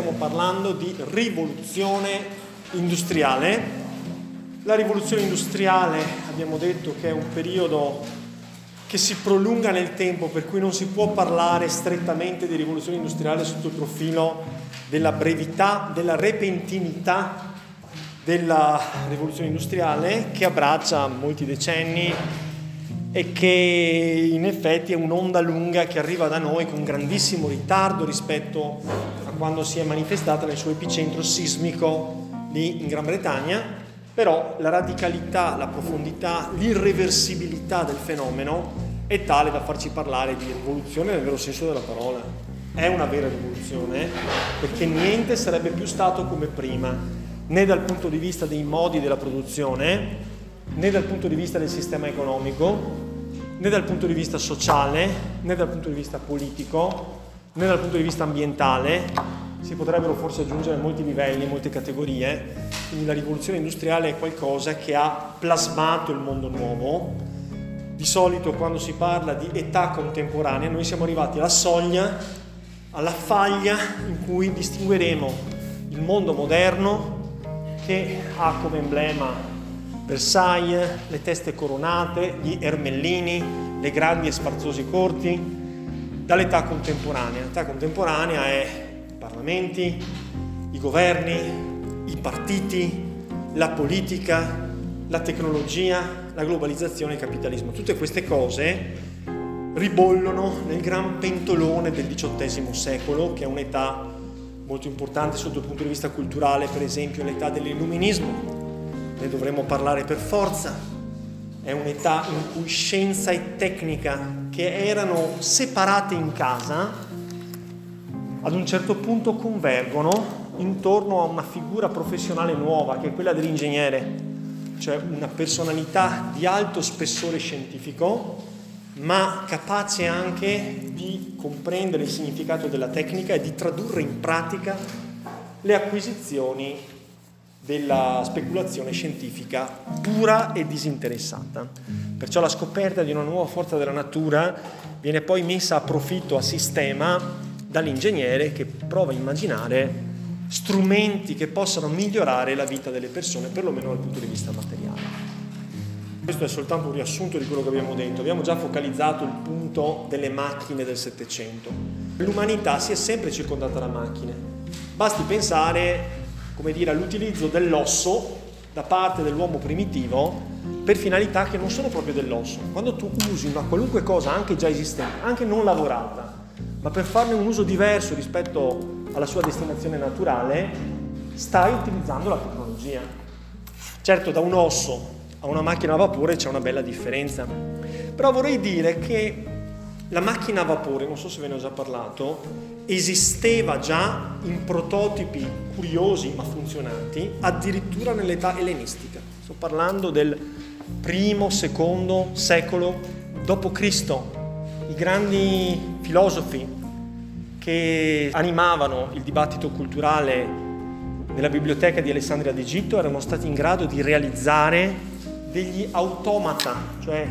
stiamo parlando di rivoluzione industriale. La rivoluzione industriale abbiamo detto che è un periodo che si prolunga nel tempo, per cui non si può parlare strettamente di rivoluzione industriale sotto il profilo della brevità, della repentinità della rivoluzione industriale che abbraccia molti decenni e che in effetti è un'onda lunga che arriva da noi con grandissimo ritardo rispetto quando si è manifestata nel suo epicentro sismico lì in Gran Bretagna, però la radicalità, la profondità, l'irreversibilità del fenomeno è tale da farci parlare di rivoluzione nel vero senso della parola. È una vera rivoluzione perché niente sarebbe più stato come prima, né dal punto di vista dei modi della produzione, né dal punto di vista del sistema economico, né dal punto di vista sociale, né dal punto di vista politico, né dal punto di vista ambientale. Si potrebbero forse aggiungere molti livelli, molte categorie. Quindi la rivoluzione industriale è qualcosa che ha plasmato il mondo nuovo. Di solito quando si parla di età contemporanea noi siamo arrivati alla soglia, alla faglia in cui distingueremo il mondo moderno che ha come emblema Versailles, le teste coronate, gli ermellini, le grandi e sfarzosi corti, dall'età contemporanea. L'età contemporanea è i parlamenti, i governi, i partiti, la politica, la tecnologia, la globalizzazione il capitalismo. Tutte queste cose ribollono nel gran pentolone del XVIII secolo, che è un'età molto importante sotto il punto di vista culturale, per esempio l'età dell'illuminismo, ne dovremmo parlare per forza. È un'età in cui scienza e tecnica, che erano separate in casa, ad un certo punto convergono intorno a una figura professionale nuova, che è quella dell'ingegnere, cioè una personalità di alto spessore scientifico, ma capace anche di comprendere il significato della tecnica e di tradurre in pratica le acquisizioni della speculazione scientifica pura e disinteressata. Perciò la scoperta di una nuova forza della natura viene poi messa a profitto, a sistema, dall'ingegnere che prova a immaginare strumenti che possano migliorare la vita delle persone, perlomeno dal punto di vista materiale. Questo è soltanto un riassunto di quello che abbiamo detto. Abbiamo già focalizzato il punto delle macchine del Settecento. L'umanità si è sempre circondata da macchine. Basti pensare come dire, all'utilizzo dell'osso da parte dell'uomo primitivo per finalità che non sono proprio dell'osso. Quando tu usi una qualunque cosa, anche già esistente, anche non lavorata, ma per farne un uso diverso rispetto alla sua destinazione naturale, stai utilizzando la tecnologia. Certo, da un osso a una macchina a vapore c'è una bella differenza, però vorrei dire che la macchina a vapore, non so se ve ne ho già parlato, esisteva già in prototipi curiosi ma funzionanti addirittura nell'età ellenistica. Sto parlando del primo, secondo secolo d.C. I grandi filosofi che animavano il dibattito culturale nella biblioteca di Alessandria d'Egitto erano stati in grado di realizzare degli automata, cioè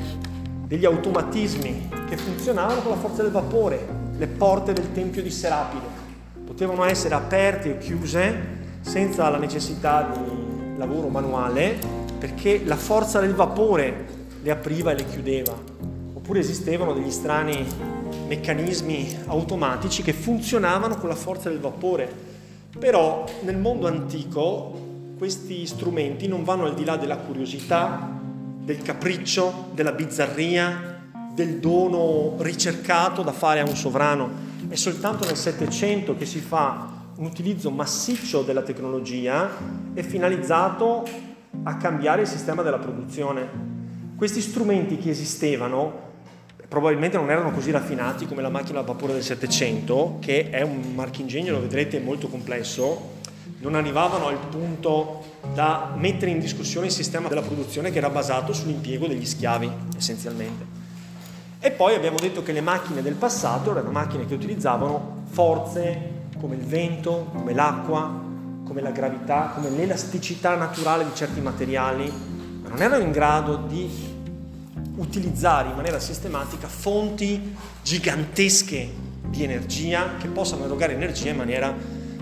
degli automatismi che funzionavano con la forza del vapore, le porte del Tempio di Serapide. Potevano essere aperte o chiuse senza la necessità di lavoro manuale perché la forza del vapore le apriva e le chiudeva. Oppure esistevano degli strani meccanismi automatici che funzionavano con la forza del vapore. Però nel mondo antico questi strumenti non vanno al di là della curiosità, del capriccio, della bizzarria, del dono ricercato da fare a un sovrano. È soltanto nel Settecento che si fa un utilizzo massiccio della tecnologia e finalizzato a cambiare il sistema della produzione. Questi strumenti che esistevano probabilmente non erano così raffinati come la macchina a vapore del Settecento, che è un marchingegno, lo vedrete, molto complesso, non arrivavano al punto da mettere in discussione il sistema della produzione che era basato sull'impiego degli schiavi, essenzialmente. E poi abbiamo detto che le macchine del passato erano macchine che utilizzavano forze come il vento, come l'acqua, come la gravità, come l'elasticità naturale di certi materiali, ma non erano in grado di utilizzare in maniera sistematica fonti gigantesche di energia che possano erogare energia in maniera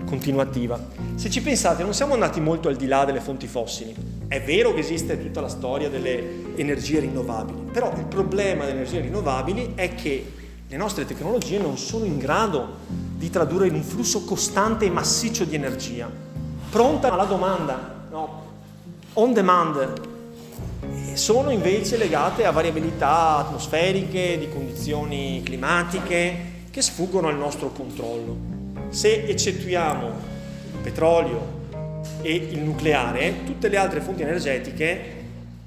continuativa. Se ci pensate, non siamo andati molto al di là delle fonti fossili. È vero che esiste tutta la storia delle energie rinnovabili, però il problema delle energie rinnovabili è che le nostre tecnologie non sono in grado di tradurre in un flusso costante e massiccio di energia, pronta alla domanda, no? on demand, sono invece legate a variabilità atmosferiche, di condizioni climatiche che sfuggono al nostro controllo. Se eccettuiamo il petrolio e il nucleare, tutte le altre fonti energetiche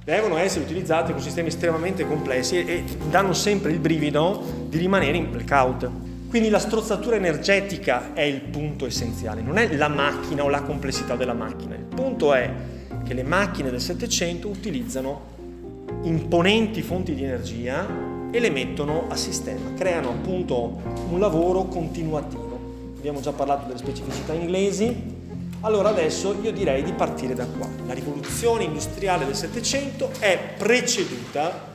devono essere utilizzate con sistemi estremamente complessi e danno sempre il brivido di rimanere in blackout. Quindi la strozzatura energetica è il punto essenziale, non è la macchina o la complessità della macchina. Il punto è che le macchine del Settecento utilizzano imponenti fonti di energia e le mettono a sistema, creano appunto un lavoro continuativo abbiamo già parlato delle specificità inglesi, allora adesso io direi di partire da qua. La rivoluzione industriale del Settecento è preceduta,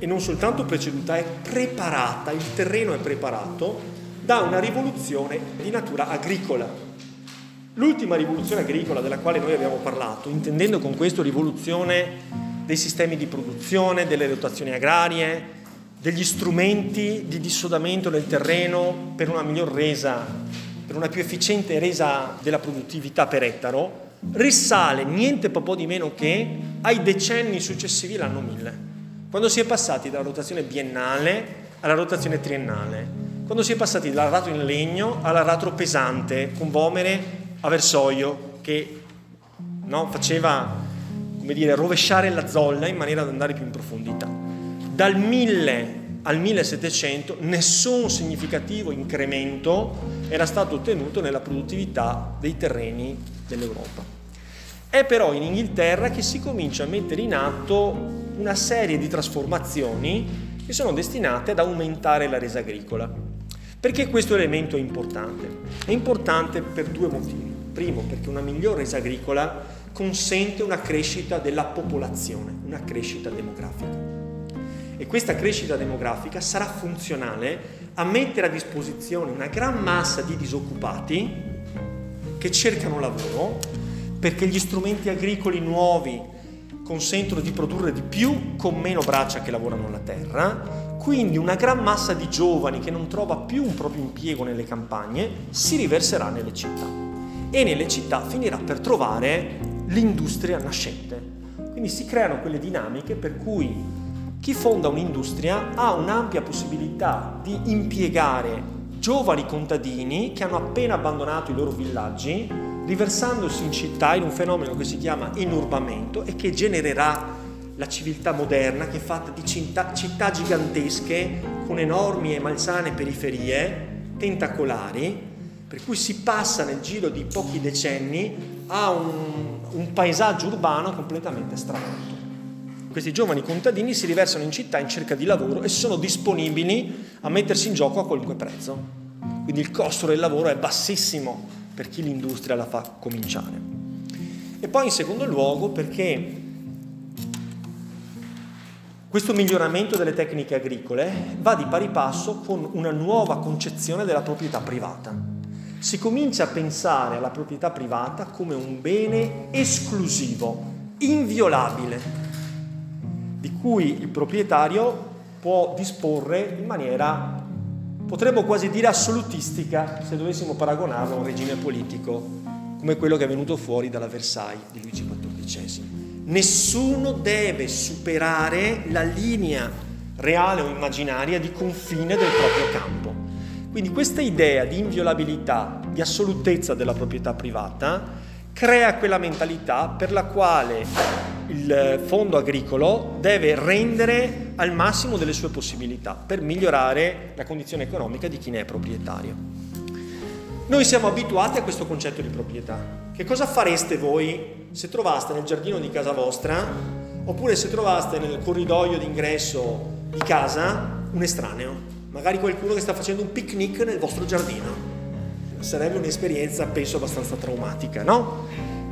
e non soltanto preceduta, è preparata, il terreno è preparato da una rivoluzione di natura agricola. L'ultima rivoluzione agricola della quale noi abbiamo parlato, intendendo con questo rivoluzione dei sistemi di produzione, delle dotazioni agrarie, degli strumenti di dissodamento del terreno per una miglior resa, per una più efficiente resa della produttività per ettaro, risale niente po' di meno che ai decenni successivi all'anno 1000, quando si è passati dalla rotazione biennale alla rotazione triennale, quando si è passati dall'arato in legno all'aratro pesante con vomere a versoio che no, faceva come dire, rovesciare la zolla in maniera da andare più in profondità. Dal 1000 al 1700 nessun significativo incremento era stato ottenuto nella produttività dei terreni dell'Europa. È però in Inghilterra che si comincia a mettere in atto una serie di trasformazioni che sono destinate ad aumentare la resa agricola. Perché questo elemento è importante? È importante per due motivi. Primo, perché una migliore resa agricola consente una crescita della popolazione, una crescita demografica e questa crescita demografica sarà funzionale a mettere a disposizione una gran massa di disoccupati che cercano lavoro perché gli strumenti agricoli nuovi consentono di produrre di più con meno braccia che lavorano la terra, quindi una gran massa di giovani che non trova più un proprio impiego nelle campagne si riverserà nelle città e nelle città finirà per trovare l'industria nascente. Quindi si creano quelle dinamiche per cui chi fonda un'industria ha un'ampia possibilità di impiegare giovani contadini che hanno appena abbandonato i loro villaggi, riversandosi in città in un fenomeno che si chiama inurbamento e che genererà la civiltà moderna che è fatta di città, città gigantesche con enormi e malsane periferie, tentacolari, per cui si passa nel giro di pochi decenni a un, un paesaggio urbano completamente stravolto. Questi giovani contadini si riversano in città in cerca di lavoro e sono disponibili a mettersi in gioco a qualunque prezzo. Quindi il costo del lavoro è bassissimo per chi l'industria la fa cominciare. E poi in secondo luogo perché questo miglioramento delle tecniche agricole va di pari passo con una nuova concezione della proprietà privata. Si comincia a pensare alla proprietà privata come un bene esclusivo, inviolabile, di cui il proprietario può disporre in maniera, potremmo quasi dire assolutistica, se dovessimo paragonarlo a un regime politico come quello che è venuto fuori dalla Versailles di Luigi XIV. Nessuno deve superare la linea reale o immaginaria di confine del proprio campo. Quindi questa idea di inviolabilità, di assolutezza della proprietà privata, crea quella mentalità per la quale il fondo agricolo deve rendere al massimo delle sue possibilità per migliorare la condizione economica di chi ne è proprietario. Noi siamo abituati a questo concetto di proprietà. Che cosa fareste voi se trovaste nel giardino di casa vostra oppure se trovaste nel corridoio d'ingresso di casa un estraneo, magari qualcuno che sta facendo un picnic nel vostro giardino? Sarebbe un'esperienza, penso, abbastanza traumatica, no?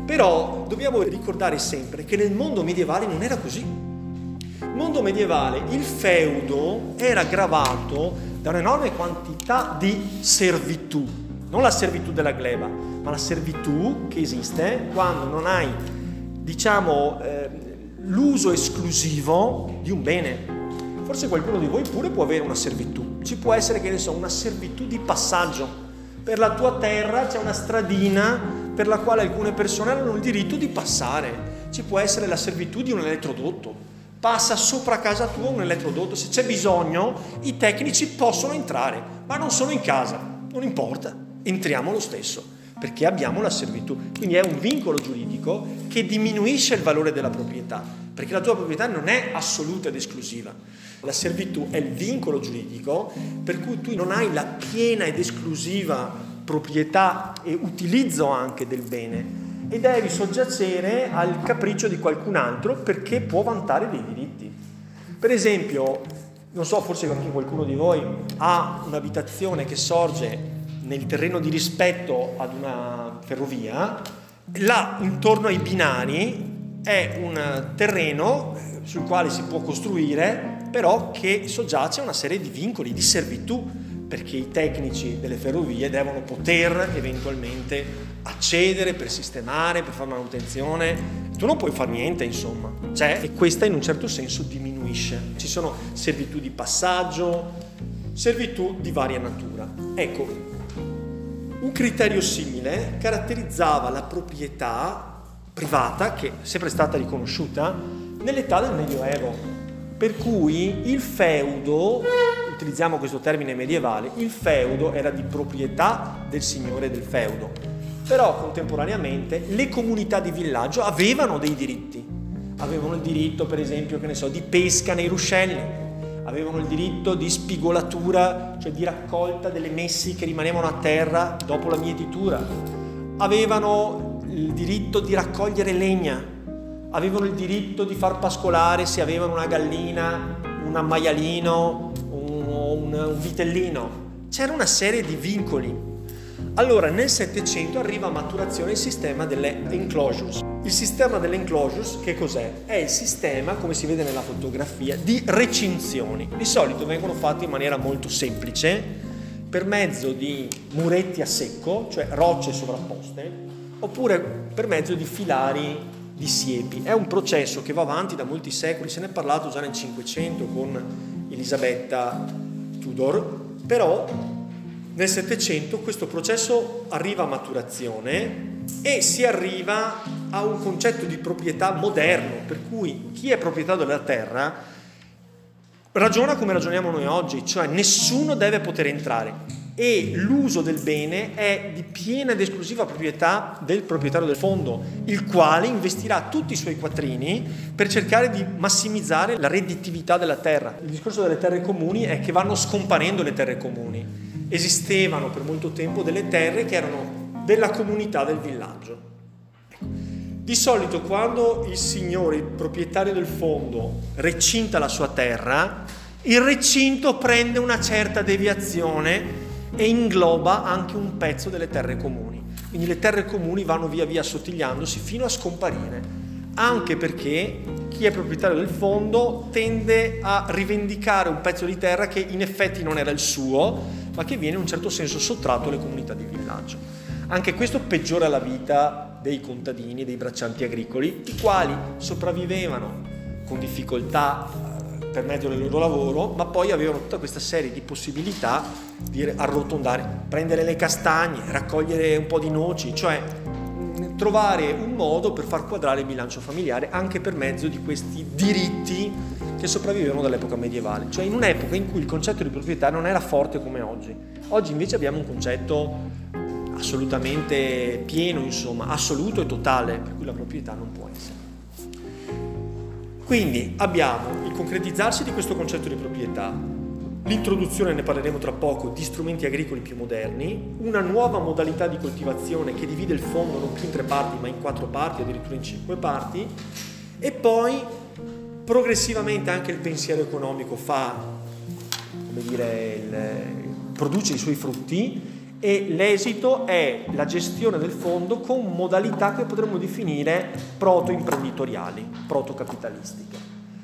Però dobbiamo ricordare sempre che nel mondo medievale non era così. Nel mondo medievale il feudo era gravato da un'enorme quantità di servitù, non la servitù della gleba, ma la servitù che esiste quando non hai, diciamo, eh, l'uso esclusivo di un bene. Forse qualcuno di voi pure può avere una servitù. Ci può essere, che ne so, una servitù di passaggio. Per la tua terra c'è una stradina per la quale alcune persone hanno il diritto di passare. Ci può essere la servitù di un elettrodotto. Passa sopra casa tua un elettrodotto. Se c'è bisogno, i tecnici possono entrare, ma non sono in casa. Non importa, entriamo lo stesso perché abbiamo la servitù. Quindi è un vincolo giuridico che diminuisce il valore della proprietà, perché la tua proprietà non è assoluta ed esclusiva. La servitù è il vincolo giuridico per cui tu non hai la piena ed esclusiva proprietà e utilizzo anche del bene e devi soggiacere al capriccio di qualcun altro perché può vantare dei diritti. Per esempio, non so, forse anche qualcuno di voi ha un'abitazione che sorge nel terreno di rispetto ad una ferrovia, là intorno ai binari è un terreno sul quale si può costruire, però che soggiace a una serie di vincoli, di servitù, perché i tecnici delle ferrovie devono poter eventualmente accedere per sistemare, per fare manutenzione. Tu non puoi fare niente, insomma. Cioè, e questa in un certo senso diminuisce. Ci sono servitù di passaggio, servitù di varia natura. Ecco, un criterio simile caratterizzava la proprietà privata, che è sempre stata riconosciuta, nell'età del Medioevo, per cui il feudo, utilizziamo questo termine medievale, il feudo era di proprietà del signore del feudo, però contemporaneamente le comunità di villaggio avevano dei diritti, avevano il diritto per esempio, che ne so, di pesca nei ruscelli, avevano il diritto di spigolatura, cioè di raccolta delle messi che rimanevano a terra dopo la mietitura, avevano il diritto di raccogliere legna, avevano il diritto di far pascolare se avevano una gallina, un maialino, un, un, un vitellino. C'era una serie di vincoli. Allora nel Settecento arriva a maturazione il sistema delle enclosures. Il sistema delle enclosures che cos'è? È il sistema, come si vede nella fotografia, di recinzioni. Di solito vengono fatti in maniera molto semplice, per mezzo di muretti a secco, cioè rocce sovrapposte, oppure per mezzo di filari di siepi. È un processo che va avanti da molti secoli, se ne è parlato già nel Cinquecento con Elisabetta Tudor, però nel Settecento questo processo arriva a maturazione e si arriva a un concetto di proprietà moderno, per cui chi è proprietario della terra ragiona come ragioniamo noi oggi, cioè nessuno deve poter entrare e l'uso del bene è di piena ed esclusiva proprietà del proprietario del fondo, il quale investirà tutti i suoi quattrini per cercare di massimizzare la redditività della terra. Il discorso delle terre comuni è che vanno scomparendo le terre comuni esistevano per molto tempo delle terre che erano della comunità del villaggio. Di solito quando il signore, il proprietario del fondo, recinta la sua terra, il recinto prende una certa deviazione e ingloba anche un pezzo delle terre comuni. Quindi le terre comuni vanno via via assottigliandosi fino a scomparire, anche perché chi è proprietario del fondo tende a rivendicare un pezzo di terra che in effetti non era il suo, ma che viene in un certo senso sottratto alle comunità di villaggio. Anche questo peggiora la vita dei contadini, dei braccianti agricoli, i quali sopravvivevano con difficoltà per mezzo del loro lavoro, ma poi avevano tutta questa serie di possibilità di arrotondare, prendere le castagne, raccogliere un po' di noci, cioè trovare un modo per far quadrare il bilancio familiare anche per mezzo di questi diritti che sopravvivevano dall'epoca medievale, cioè in un'epoca in cui il concetto di proprietà non era forte come oggi. Oggi invece abbiamo un concetto assolutamente pieno, insomma, assoluto e totale, per cui la proprietà non può essere. Quindi abbiamo il concretizzarsi di questo concetto di proprietà, l'introduzione, ne parleremo tra poco, di strumenti agricoli più moderni, una nuova modalità di coltivazione che divide il fondo non più in tre parti ma in quattro parti, addirittura in cinque parti, e poi progressivamente anche il pensiero economico fa, come dire, il, produce i suoi frutti e l'esito è la gestione del fondo con modalità che potremmo definire proto-imprenditoriali, proto-capitalistiche.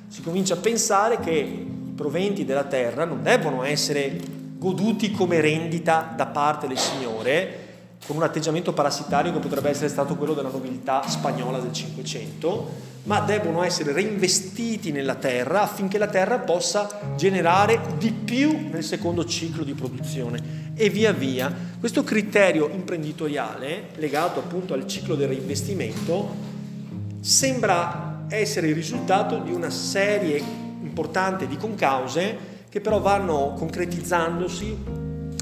Si comincia a pensare che i proventi della terra non devono essere goduti come rendita da parte del Signore, con un atteggiamento parassitario che potrebbe essere stato quello della nobiltà spagnola del Cinquecento, ma devono essere reinvestiti nella terra affinché la terra possa generare di più nel secondo ciclo di produzione. E via via questo criterio imprenditoriale legato appunto al ciclo del reinvestimento sembra essere il risultato di una serie importante di concause che però vanno concretizzandosi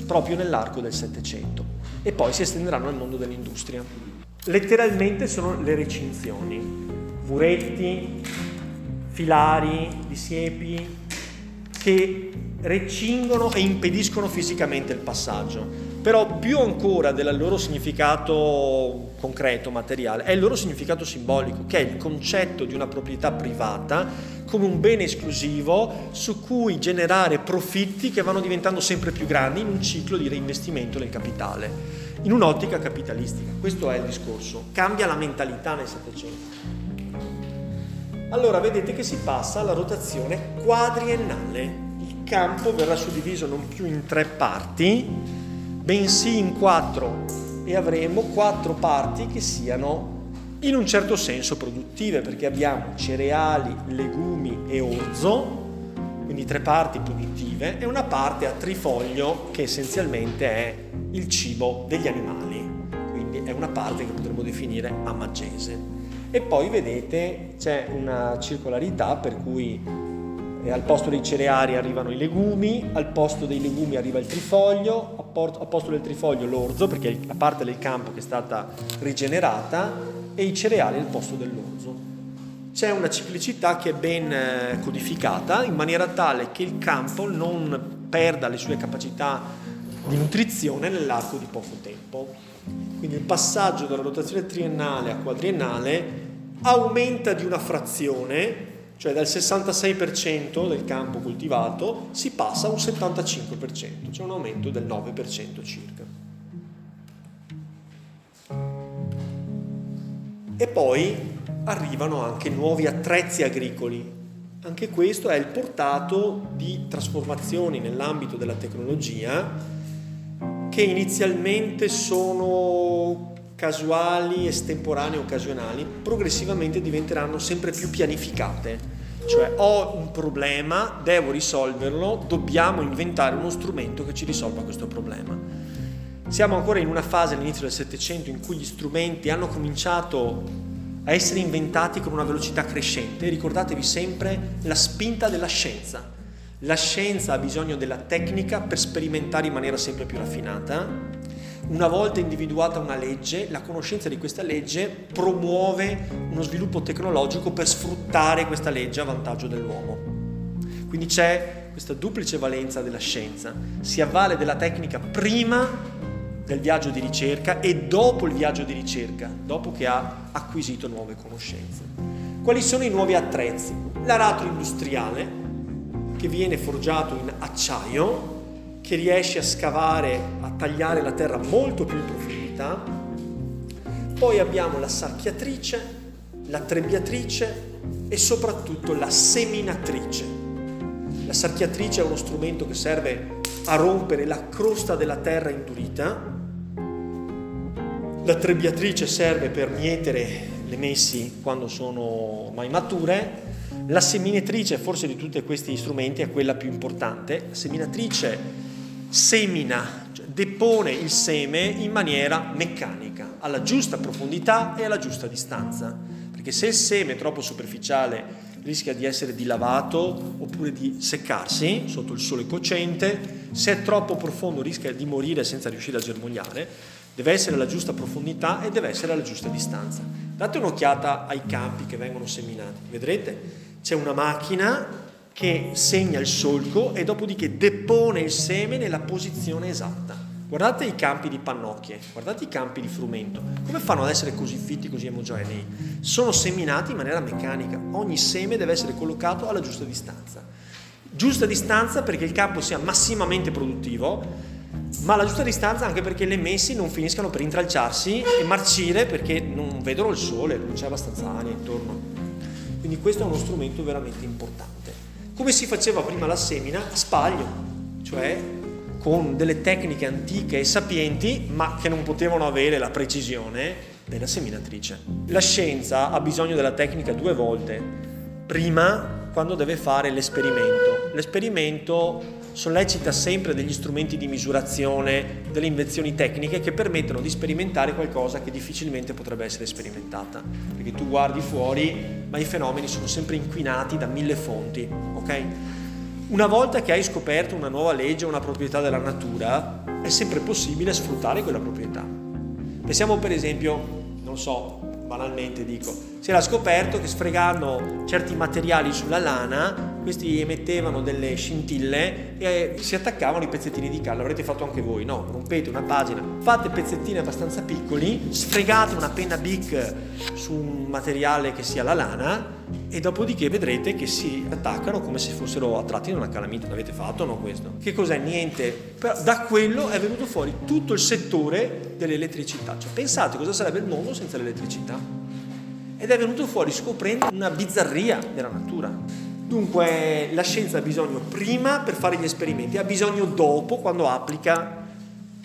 proprio nell'arco del Settecento e poi si estenderanno al mondo dell'industria. Letteralmente sono le recinzioni, muretti, filari di siepi che recingono e impediscono fisicamente il passaggio. Però più ancora del loro significato concreto, materiale, è il loro significato simbolico, che è il concetto di una proprietà privata come un bene esclusivo su cui generare profitti che vanno diventando sempre più grandi in un ciclo di reinvestimento del capitale, in un'ottica capitalistica. Questo è il discorso. Cambia la mentalità nel Settecento. Allora vedete che si passa alla rotazione quadriennale. Il campo verrà suddiviso non più in tre parti, bensì in quattro e avremo quattro parti che siano in un certo senso produttive perché abbiamo cereali, legumi e orzo, quindi tre parti produttive e una parte a trifoglio che essenzialmente è il cibo degli animali, quindi è una parte che potremmo definire a maggese. E poi vedete c'è una circolarità per cui e al posto dei cereali arrivano i legumi, al posto dei legumi arriva il trifoglio, al posto del trifoglio l'orzo, perché è la parte del campo che è stata rigenerata, e i cereali al posto dell'orzo. C'è una ciclicità che è ben eh, codificata in maniera tale che il campo non perda le sue capacità di nutrizione nell'arco di poco tempo. Quindi il passaggio dalla rotazione triennale a quadriennale aumenta di una frazione cioè dal 66% del campo coltivato si passa a un 75%, cioè un aumento del 9% circa. E poi arrivano anche nuovi attrezzi agricoli. Anche questo è il portato di trasformazioni nell'ambito della tecnologia che inizialmente sono casuali, estemporanee, occasionali, progressivamente diventeranno sempre più pianificate. Cioè ho un problema, devo risolverlo, dobbiamo inventare uno strumento che ci risolva questo problema. Siamo ancora in una fase all'inizio del Settecento in cui gli strumenti hanno cominciato a essere inventati con una velocità crescente. Ricordatevi sempre la spinta della scienza. La scienza ha bisogno della tecnica per sperimentare in maniera sempre più raffinata una volta individuata una legge, la conoscenza di questa legge promuove uno sviluppo tecnologico per sfruttare questa legge a vantaggio dell'uomo. Quindi c'è questa duplice valenza della scienza, si avvale della tecnica prima del viaggio di ricerca e dopo il viaggio di ricerca, dopo che ha acquisito nuove conoscenze. Quali sono i nuovi attrezzi? L'aratro industriale, che viene forgiato in acciaio, che riesce a scavare, a tagliare la terra molto più in profondità. Poi abbiamo la sarchiatrice, la trebbiatrice e soprattutto la seminatrice. La sarchiatrice è uno strumento che serve a rompere la crosta della terra indurita. La trebbiatrice serve per mietere le messi quando sono mai mature. La seminatrice, forse di tutti questi strumenti, è quella più importante. La seminatrice semina, cioè depone il seme in maniera meccanica, alla giusta profondità e alla giusta distanza. Perché se il seme è troppo superficiale rischia di essere dilavato oppure di seccarsi sotto il sole cocente, se è troppo profondo rischia di morire senza riuscire a germogliare, deve essere alla giusta profondità e deve essere alla giusta distanza. Date un'occhiata ai campi che vengono seminati, vedrete c'è una macchina che segna il solco e dopodiché depone il seme nella posizione esatta. Guardate i campi di pannocchie, guardate i campi di frumento, come fanno ad essere così fitti, così omogenei? Sono seminati in maniera meccanica, ogni seme deve essere collocato alla giusta distanza. Giusta distanza perché il campo sia massimamente produttivo, ma la giusta distanza anche perché le messi non finiscano per intralciarsi e marcire perché non vedono il sole, non c'è abbastanza aria intorno. Quindi questo è uno strumento veramente importante come si faceva prima la semina a spaglio, cioè con delle tecniche antiche e sapienti, ma che non potevano avere la precisione della seminatrice. La scienza ha bisogno della tecnica due volte. Prima quando deve fare l'esperimento. L'esperimento sollecita sempre degli strumenti di misurazione, delle invenzioni tecniche che permettono di sperimentare qualcosa che difficilmente potrebbe essere sperimentata. Perché tu guardi fuori, ma i fenomeni sono sempre inquinati da mille fonti, ok? Una volta che hai scoperto una nuova legge una proprietà della natura, è sempre possibile sfruttare quella proprietà. Pensiamo per esempio, non so, banalmente dico, si era scoperto che sfregando certi materiali sulla lana questi emettevano delle scintille e si attaccavano i pezzettini di carta. L'avrete fatto anche voi, no? Rompete una pagina, fate pezzettini abbastanza piccoli, sfregate una penna Bic su un materiale che sia la lana e dopodiché vedrete che si attaccano come se fossero attratti da una calamita. L'avete fatto no questo? Che cos'è? Niente. Però da quello è venuto fuori tutto il settore dell'elettricità. Cioè, pensate cosa sarebbe il mondo senza l'elettricità? Ed è venuto fuori scoprendo una bizzarria della natura. Dunque la scienza ha bisogno prima per fare gli esperimenti, ha bisogno dopo quando applica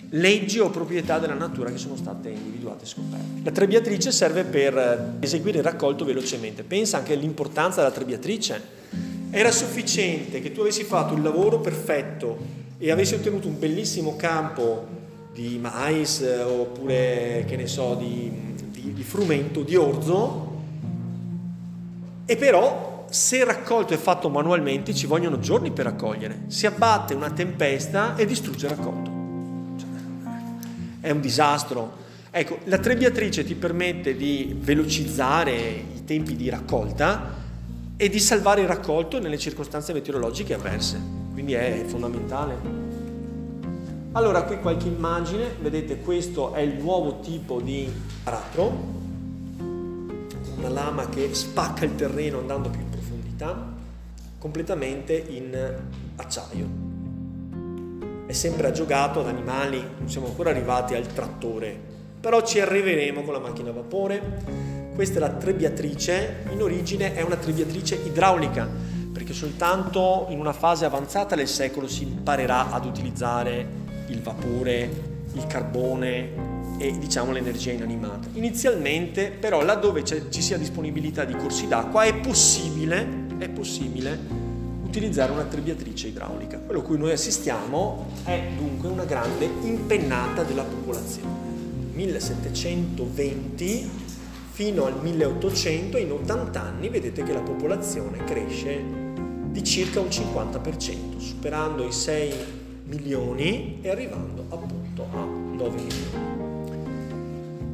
leggi o proprietà della natura che sono state individuate e scoperte. La trebbiatrice serve per eseguire il raccolto velocemente. Pensa anche all'importanza della trebbiatrice. Era sufficiente che tu avessi fatto il lavoro perfetto e avessi ottenuto un bellissimo campo di mais oppure, che ne so, di, di, di frumento, di orzo, e però se raccolto è fatto manualmente ci vogliono giorni per raccogliere. Si abbatte una tempesta e distrugge il raccolto. È un disastro. Ecco, la trebbiatrice ti permette di velocizzare i tempi di raccolta e di salvare il raccolto nelle circostanze meteorologiche avverse. Quindi è fondamentale. Allora, qui qualche immagine, vedete questo è il nuovo tipo di aratro, una lama che spacca il terreno andando più profondità, completamente in acciaio. È sempre aggiogato ad animali, non siamo ancora arrivati al trattore, però ci arriveremo con la macchina a vapore. Questa è la trebbiatrice, in origine è una trebbiatrice idraulica, perché soltanto in una fase avanzata del secolo si imparerà ad utilizzare il vapore, il carbone, e diciamo l'energia inanimata. Inizialmente però laddove ci sia disponibilità di corsi d'acqua è possibile, è possibile utilizzare una trebbiatrice idraulica. Quello a cui noi assistiamo è dunque una grande impennata della popolazione. 1720 fino al 1800, in 80 anni, vedete che la popolazione cresce di circa un 50%, superando i 6 milioni e arrivando appunto a 9 milioni.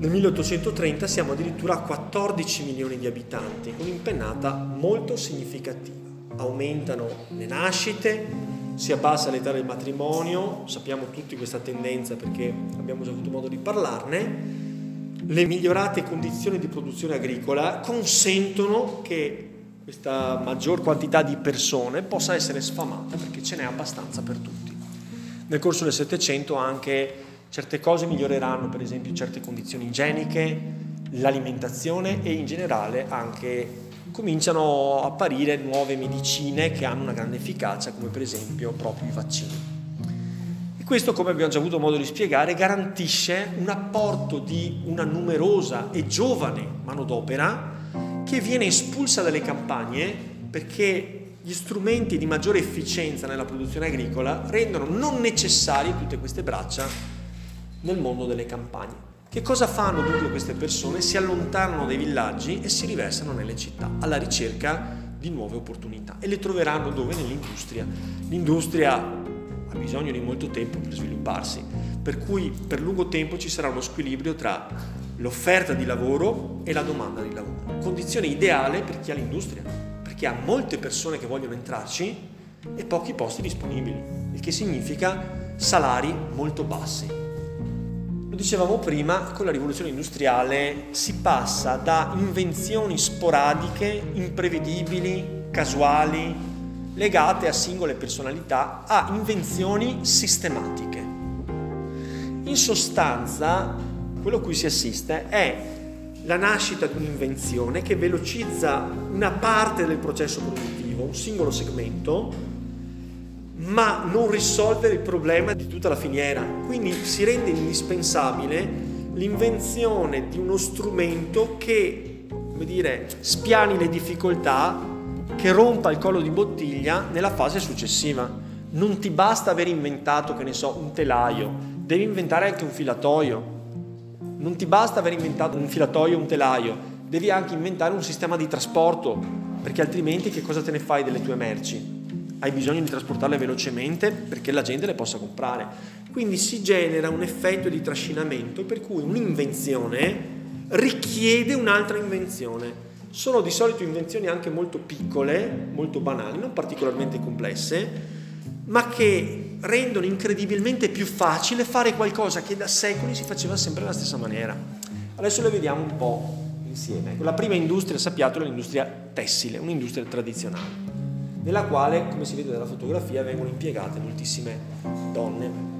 Nel 1830 siamo addirittura a 14 milioni di abitanti, un'impennata molto significativa. Aumentano le nascite, si abbassa l'età del matrimonio, sappiamo tutti questa tendenza perché abbiamo già avuto modo di parlarne, le migliorate condizioni di produzione agricola consentono che questa maggior quantità di persone possa essere sfamata perché ce n'è abbastanza per tutti. Nel corso del Settecento anche Certe cose miglioreranno, per esempio certe condizioni igieniche, l'alimentazione e in generale anche cominciano a apparire nuove medicine che hanno una grande efficacia, come per esempio proprio i vaccini. E questo, come abbiamo già avuto modo di spiegare, garantisce un apporto di una numerosa e giovane manodopera che viene espulsa dalle campagne perché gli strumenti di maggiore efficienza nella produzione agricola rendono non necessarie tutte queste braccia nel mondo delle campagne. Che cosa fanno dunque queste persone? Si allontanano dai villaggi e si riversano nelle città alla ricerca di nuove opportunità e le troveranno dove? Nell'industria. L'industria ha bisogno di molto tempo per svilupparsi, per cui per lungo tempo ci sarà uno squilibrio tra l'offerta di lavoro e la domanda di lavoro. Condizione ideale per chi ha l'industria, perché ha molte persone che vogliono entrarci e pochi posti disponibili, il che significa salari molto bassi. Lo dicevamo prima, con la rivoluzione industriale si passa da invenzioni sporadiche, imprevedibili, casuali, legate a singole personalità, a invenzioni sistematiche. In sostanza, quello a cui si assiste è la nascita di un'invenzione che velocizza una parte del processo produttivo, un singolo segmento, ma non risolve il problema di tutta la filiera. Quindi si rende indispensabile l'invenzione di uno strumento che, come dire, spiani le difficoltà, che rompa il collo di bottiglia nella fase successiva. Non ti basta aver inventato, che ne so, un telaio, devi inventare anche un filatoio. Non ti basta aver inventato un filatoio o un telaio, devi anche inventare un sistema di trasporto, perché altrimenti che cosa te ne fai delle tue merci? Hai bisogno di trasportarle velocemente perché la gente le possa comprare. Quindi si genera un effetto di trascinamento per cui un'invenzione richiede un'altra invenzione. Sono di solito invenzioni anche molto piccole, molto banali, non particolarmente complesse, ma che rendono incredibilmente più facile fare qualcosa che da secoli si faceva sempre alla stessa maniera. Adesso le vediamo un po' insieme. La prima industria, sappiatelo, è l'industria tessile, un'industria tradizionale nella quale, come si vede dalla fotografia, vengono impiegate moltissime donne.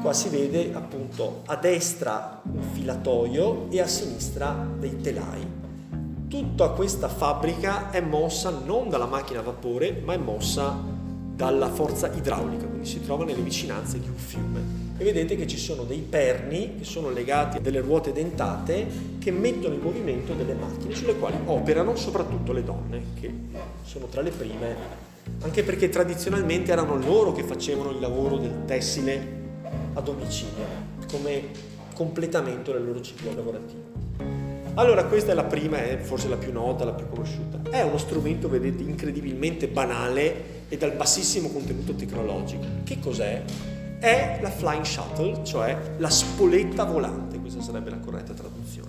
Qua si vede appunto a destra un filatoio e a sinistra dei telai. Tutta questa fabbrica è mossa non dalla macchina a vapore, ma è mossa dalla forza idraulica, quindi si trova nelle vicinanze di un fiume. E vedete che ci sono dei perni che sono legati a delle ruote dentate che mettono in movimento delle macchine sulle quali operano soprattutto le donne, che sono tra le prime, anche perché tradizionalmente erano loro che facevano il lavoro del tessile a domicilio, come completamento del loro ciclo lavorativo. Allora questa è la prima, è forse la più nota, la più conosciuta. È uno strumento, vedete, incredibilmente banale e dal bassissimo contenuto tecnologico. Che cos'è? È la flying shuttle, cioè la spoletta volante, questa sarebbe la corretta traduzione.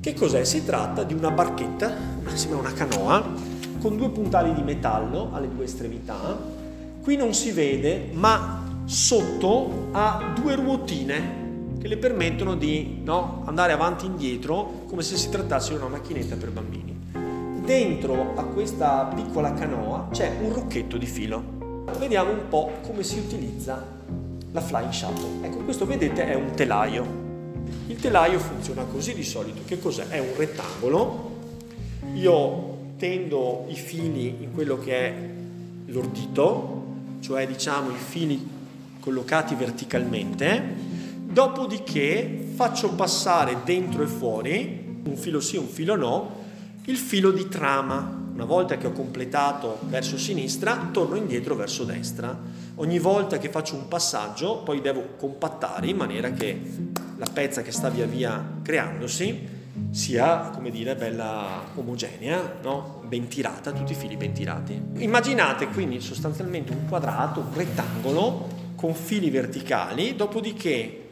Che cos'è? Si tratta di una barchetta, sembra una canoa, con due puntali di metallo alle due estremità. Qui non si vede, ma sotto ha due ruotine che le permettono di no, andare avanti e indietro come se si trattasse di una macchinetta per bambini. Dentro a questa piccola canoa c'è un rocchetto di filo. Vediamo un po' come si utilizza la flying shuttle. Ecco, questo vedete è un telaio. Il telaio funziona così di solito. Che cos'è? È un rettangolo. Io tendo i fili in quello che è l'ordito, cioè diciamo i fili collocati verticalmente Dopodiché faccio passare dentro e fuori, un filo sì, un filo no, il filo di trama. Una volta che ho completato verso sinistra, torno indietro verso destra. Ogni volta che faccio un passaggio, poi devo compattare in maniera che la pezza che sta via via creandosi sia, come dire, bella omogenea, no? ben tirata, tutti i fili ben tirati. Immaginate quindi sostanzialmente un quadrato, un rettangolo con fili verticali, dopodiché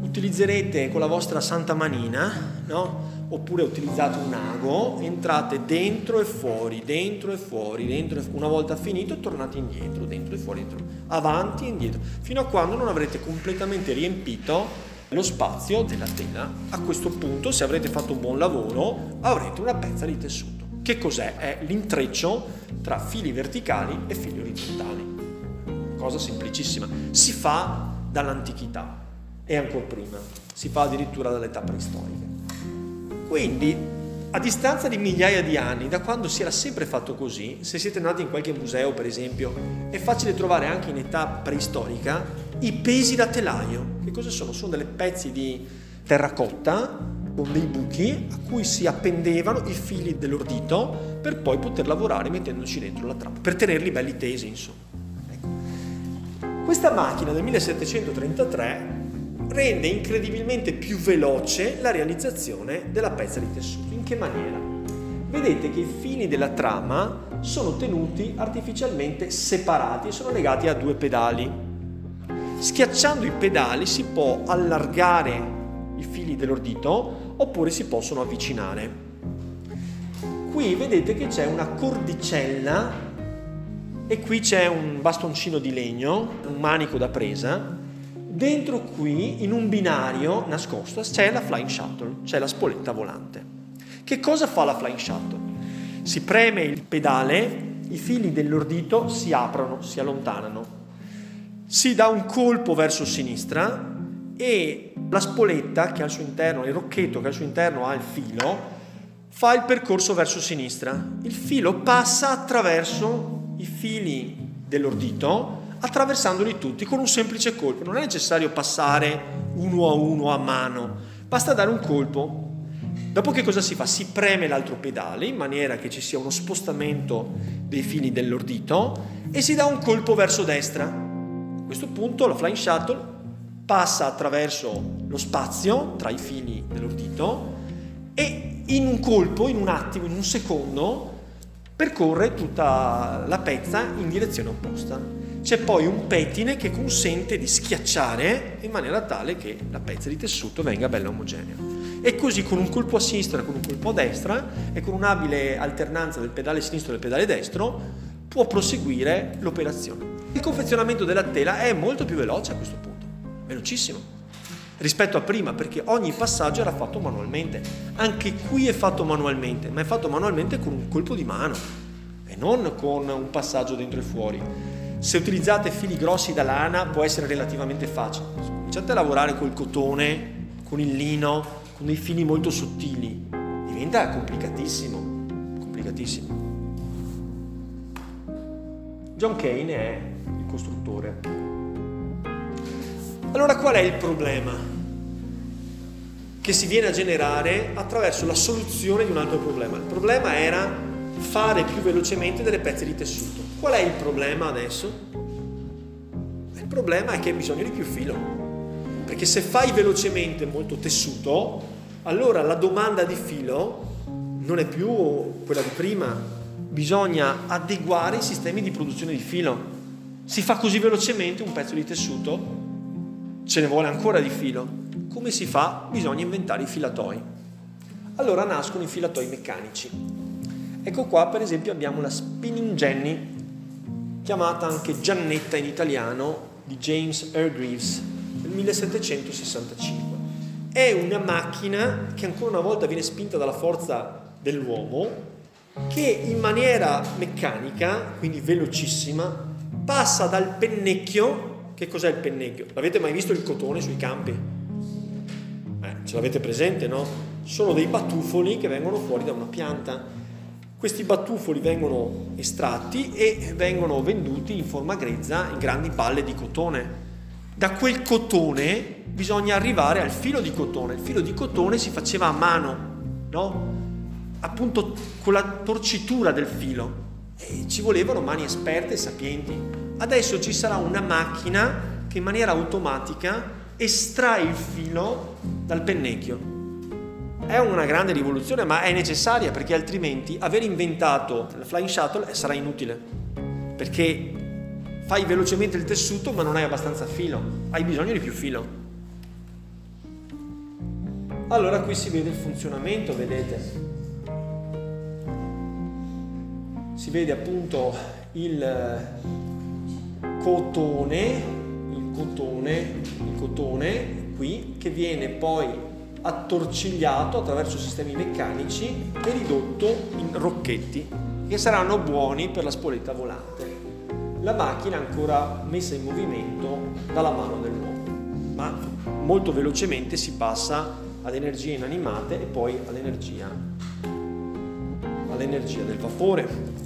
utilizzerete con la vostra santa manina, no? Oppure utilizzate un ago, entrate dentro e fuori, dentro e fuori, dentro e fuori. Una volta finito tornate indietro, dentro e fuori, dentro, avanti e indietro, fino a quando non avrete completamente riempito lo spazio della tela. A questo punto, se avrete fatto un buon lavoro, avrete una pezza di tessuto. Che cos'è? È l'intreccio tra fili verticali e fili orizzontali. Cosa semplicissima. Si fa dall'antichità e ancora prima, si fa addirittura dall'età preistorica. Quindi, a distanza di migliaia di anni, da quando si era sempre fatto così, se siete andati in qualche museo per esempio, è facile trovare anche in età preistorica i pesi da telaio. Che cosa sono? Sono delle pezzi di terracotta con dei buchi a cui si appendevano i fili dell'ordito per poi poter lavorare mettendoci dentro la trappola, per tenerli belli tesi insomma. Ecco. Questa macchina del 1733 rende incredibilmente più veloce la realizzazione della pezza di tessuto. In che maniera? Vedete che i fili della trama sono tenuti artificialmente separati e sono legati a due pedali. Schiacciando i pedali si può allargare i fili dell'ordito oppure si possono avvicinare. Qui vedete che c'è una cordicella e qui c'è un bastoncino di legno, un manico da presa Dentro qui, in un binario nascosto, c'è la flying shuttle, c'è la spoletta volante. Che cosa fa la flying shuttle? Si preme il pedale, i fili dell'ordito si aprono, si allontanano. Si dà un colpo verso sinistra e la spoletta che al suo interno, il rocchetto che al suo interno ha il filo, fa il percorso verso sinistra. Il filo passa attraverso i fili dell'ordito attraversandoli tutti con un semplice colpo. Non è necessario passare uno a uno a mano, basta dare un colpo. Dopo che cosa si fa? Si preme l'altro pedale in maniera che ci sia uno spostamento dei fili dell'ordito e si dà un colpo verso destra. A questo punto la Flying Shuttle passa attraverso lo spazio tra i fili dell'ordito e in un colpo, in un attimo, in un secondo, percorre tutta la pezza in direzione opposta. C'è poi un pettine che consente di schiacciare in maniera tale che la pezza di tessuto venga bella omogenea. E così con un colpo a sinistra, con un colpo a destra e con un'abile alternanza del pedale sinistro e del pedale destro può proseguire l'operazione. Il confezionamento della tela è molto più veloce a questo punto, velocissimo, rispetto a prima perché ogni passaggio era fatto manualmente. Anche qui è fatto manualmente, ma è fatto manualmente con un colpo di mano e non con un passaggio dentro e fuori. Se utilizzate fili grossi da lana può essere relativamente facile. Cominciate a lavorare col cotone, con il lino, con dei fili molto sottili. Diventa complicatissimo. Complicatissimo. John Kane è il costruttore. Allora qual è il problema che si viene a generare attraverso la soluzione di un altro problema? Il problema era fare più velocemente delle pezze di tessuto. Qual è il problema adesso? Il problema è che hai bisogno di più filo. Perché se fai velocemente molto tessuto, allora la domanda di filo non è più quella di prima. Bisogna adeguare i sistemi di produzione di filo. Si fa così velocemente un pezzo di tessuto, ce ne vuole ancora di filo. Come si fa? Bisogna inventare i filatoi. Allora nascono i filatoi meccanici. Ecco qua per esempio abbiamo la spinning jenny chiamata anche Giannetta in italiano di James Hargreaves del 1765. È una macchina che ancora una volta viene spinta dalla forza dell'uomo che in maniera meccanica, quindi velocissima, passa dal pennecchio. Che cos'è il pennecchio? L'avete mai visto il cotone sui campi? Eh, ce l'avete presente, no? Sono dei batuffoli che vengono fuori da una pianta questi battufoli vengono estratti e vengono venduti in forma grezza in grandi palle di cotone. Da quel cotone bisogna arrivare al filo di cotone. Il filo di cotone si faceva a mano, no? Appunto con la torcitura del filo. E ci volevano mani esperte e sapienti. Adesso ci sarà una macchina che in maniera automatica estrae il filo dal pennecchio è una grande rivoluzione, ma è necessaria perché altrimenti aver inventato la Flying Shuttle sarà inutile. Perché fai velocemente il tessuto ma non hai abbastanza filo, hai bisogno di più filo. Allora qui si vede il funzionamento, vedete. Si vede appunto il cotone, il cotone, il cotone qui che viene poi attorcigliato attraverso sistemi meccanici e ridotto in rocchetti che saranno buoni per la spoletta volante. La macchina ancora messa in movimento dalla mano dell'uomo, ma molto velocemente si passa ad energie inanimate e poi all'energia, all'energia del vapore.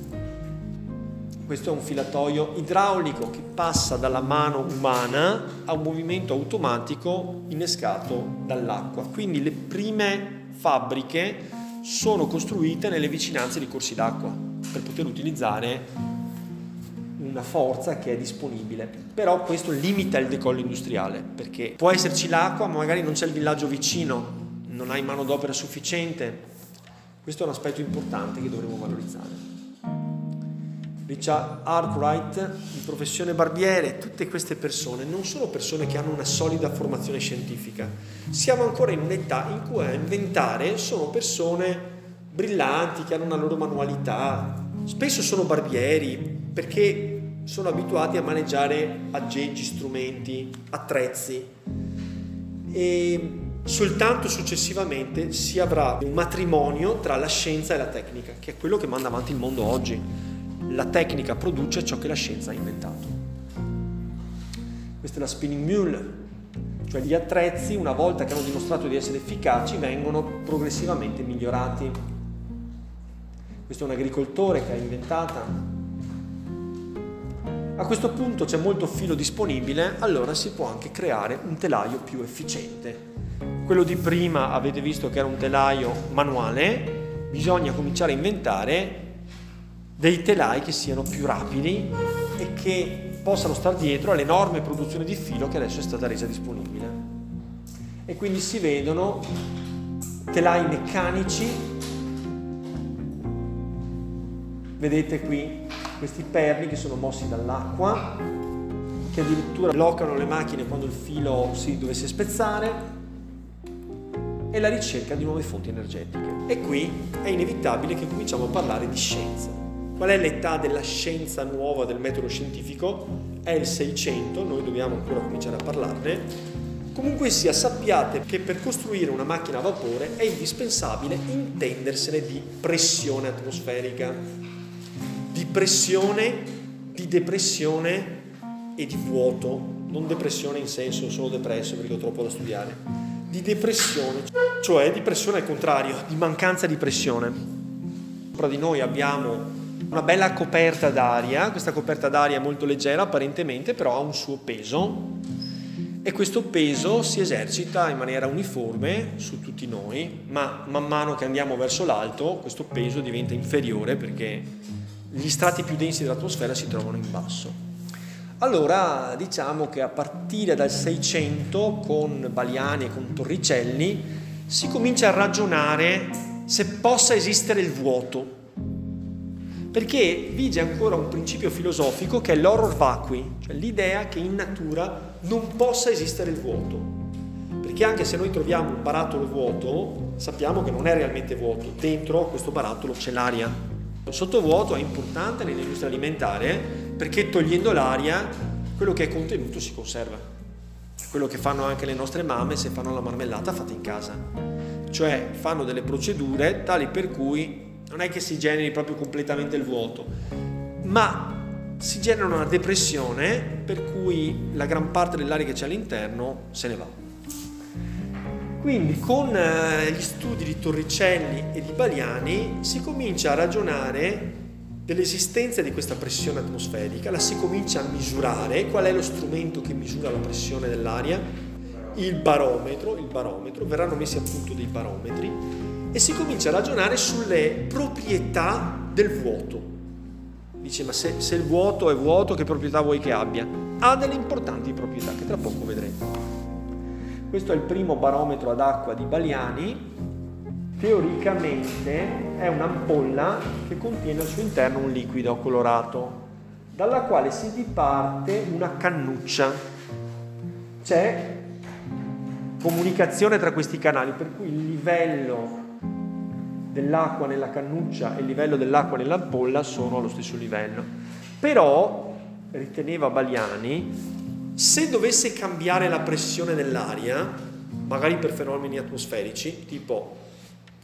Questo è un filatoio idraulico che passa dalla mano umana a un movimento automatico innescato dall'acqua. Quindi le prime fabbriche sono costruite nelle vicinanze di corsi d'acqua per poter utilizzare una forza che è disponibile. Però questo limita il decollo industriale perché può esserci l'acqua, ma magari non c'è il villaggio vicino, non hai manodopera sufficiente. Questo è un aspetto importante che dovremo valorizzare. Richard Arkwright, di professione barbiere, tutte queste persone non sono persone che hanno una solida formazione scientifica. Siamo ancora in un'età in cui a inventare sono persone brillanti, che hanno una loro manualità. Spesso sono barbieri perché sono abituati a maneggiare aggeggi, strumenti, attrezzi. E soltanto successivamente si avrà un matrimonio tra la scienza e la tecnica, che è quello che manda avanti il mondo oggi la tecnica produce ciò che la scienza ha inventato. Questa è la spinning mule, cioè gli attrezzi, una volta che hanno dimostrato di essere efficaci, vengono progressivamente migliorati. Questo è un agricoltore che ha inventata A questo punto c'è molto filo disponibile, allora si può anche creare un telaio più efficiente. Quello di prima avete visto che era un telaio manuale, bisogna cominciare a inventare dei telai che siano più rapidi e che possano stare dietro all'enorme produzione di filo che adesso è stata resa disponibile. E quindi si vedono telai meccanici, vedete qui questi perni che sono mossi dall'acqua, che addirittura bloccano le macchine quando il filo si dovesse spezzare, e la ricerca di nuove fonti energetiche. E qui è inevitabile che cominciamo a parlare di scienza. Qual è l'età della scienza nuova del metodo scientifico? È il 600, noi dobbiamo ancora cominciare a parlarne. Comunque sia, sappiate che per costruire una macchina a vapore è indispensabile intendersene di pressione atmosferica, di pressione, di depressione e di vuoto, non depressione in senso sono depresso perché ho troppo da studiare, di depressione, cioè di pressione al contrario, di mancanza di pressione. Sopra di noi abbiamo una bella coperta d'aria, questa coperta d'aria è molto leggera apparentemente, però ha un suo peso e questo peso si esercita in maniera uniforme su tutti noi, ma man mano che andiamo verso l'alto questo peso diventa inferiore perché gli strati più densi dell'atmosfera si trovano in basso. Allora diciamo che a partire dal 600 con Baliani e con Torricelli si comincia a ragionare se possa esistere il vuoto perché vige ancora un principio filosofico che è l'horror vacui, cioè l'idea che in natura non possa esistere il vuoto. Perché anche se noi troviamo un barattolo vuoto, sappiamo che non è realmente vuoto, dentro questo barattolo c'è l'aria. Il sottovuoto è importante nell'industria alimentare perché togliendo l'aria quello che è contenuto si conserva. Quello che fanno anche le nostre mamme se fanno la marmellata fatta in casa. Cioè fanno delle procedure tali per cui non è che si generi proprio completamente il vuoto, ma si genera una depressione per cui la gran parte dell'aria che c'è all'interno se ne va. Quindi con eh, gli studi di Torricelli e di Baliani si comincia a ragionare dell'esistenza di questa pressione atmosferica, la si comincia a misurare, qual è lo strumento che misura la pressione dell'aria? Il barometro, il barometro, verranno messi a punto dei barometri e si comincia a ragionare sulle proprietà del vuoto. Dice, ma se, se il vuoto è vuoto, che proprietà vuoi che abbia? Ha delle importanti proprietà che tra poco vedremo. Questo è il primo barometro ad acqua di Baliani. Teoricamente è un'ampolla che contiene al suo interno un liquido colorato, dalla quale si diparte una cannuccia. C'è comunicazione tra questi canali, per cui il livello dell'acqua nella cannuccia e il livello dell'acqua nell'ampolla sono allo stesso livello. Però, riteneva Baliani, se dovesse cambiare la pressione dell'aria, magari per fenomeni atmosferici, tipo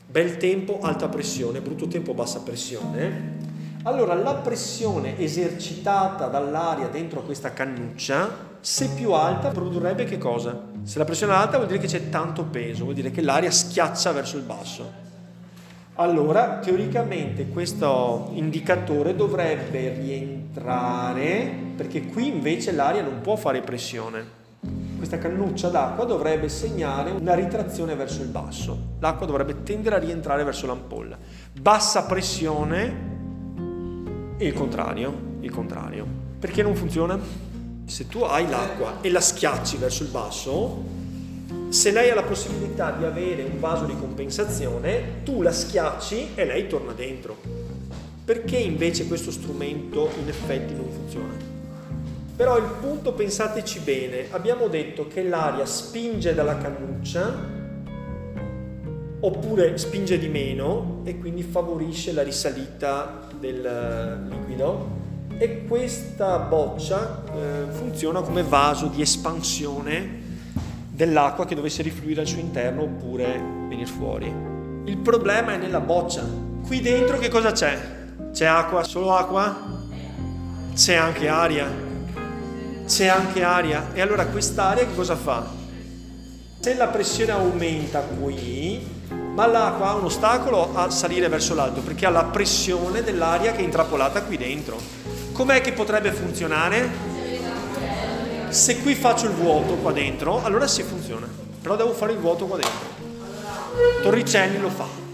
bel tempo, alta pressione, brutto tempo, bassa pressione, allora la pressione esercitata dall'aria dentro questa cannuccia, se più alta, produrrebbe che cosa? Se la pressione è alta vuol dire che c'è tanto peso, vuol dire che l'aria schiaccia verso il basso. Allora, teoricamente questo indicatore dovrebbe rientrare, perché qui invece l'aria non può fare pressione. Questa cannuccia d'acqua dovrebbe segnare una ritrazione verso il basso. L'acqua dovrebbe tendere a rientrare verso l'ampolla. Bassa pressione e il contrario, il contrario. Perché non funziona? Se tu hai l'acqua e la schiacci verso il basso, se lei ha la possibilità di avere un vaso di compensazione, tu la schiacci e lei torna dentro. Perché invece questo strumento in effetti non funziona? Però il punto, pensateci bene, abbiamo detto che l'aria spinge dalla cannuccia oppure spinge di meno e quindi favorisce la risalita del liquido e questa boccia eh, funziona come vaso di espansione dell'acqua che dovesse rifluire al suo interno oppure venire fuori. Il problema è nella boccia. Qui dentro che cosa c'è? C'è acqua, solo acqua? C'è anche aria. C'è anche aria. E allora quest'aria che cosa fa? Se la pressione aumenta qui, ma l'acqua ha un ostacolo a salire verso l'alto perché ha la pressione dell'aria che è intrappolata qui dentro. Com'è che potrebbe funzionare? Se qui faccio il vuoto qua dentro, allora sì funziona, però devo fare il vuoto qua dentro. Torricelli lo fa.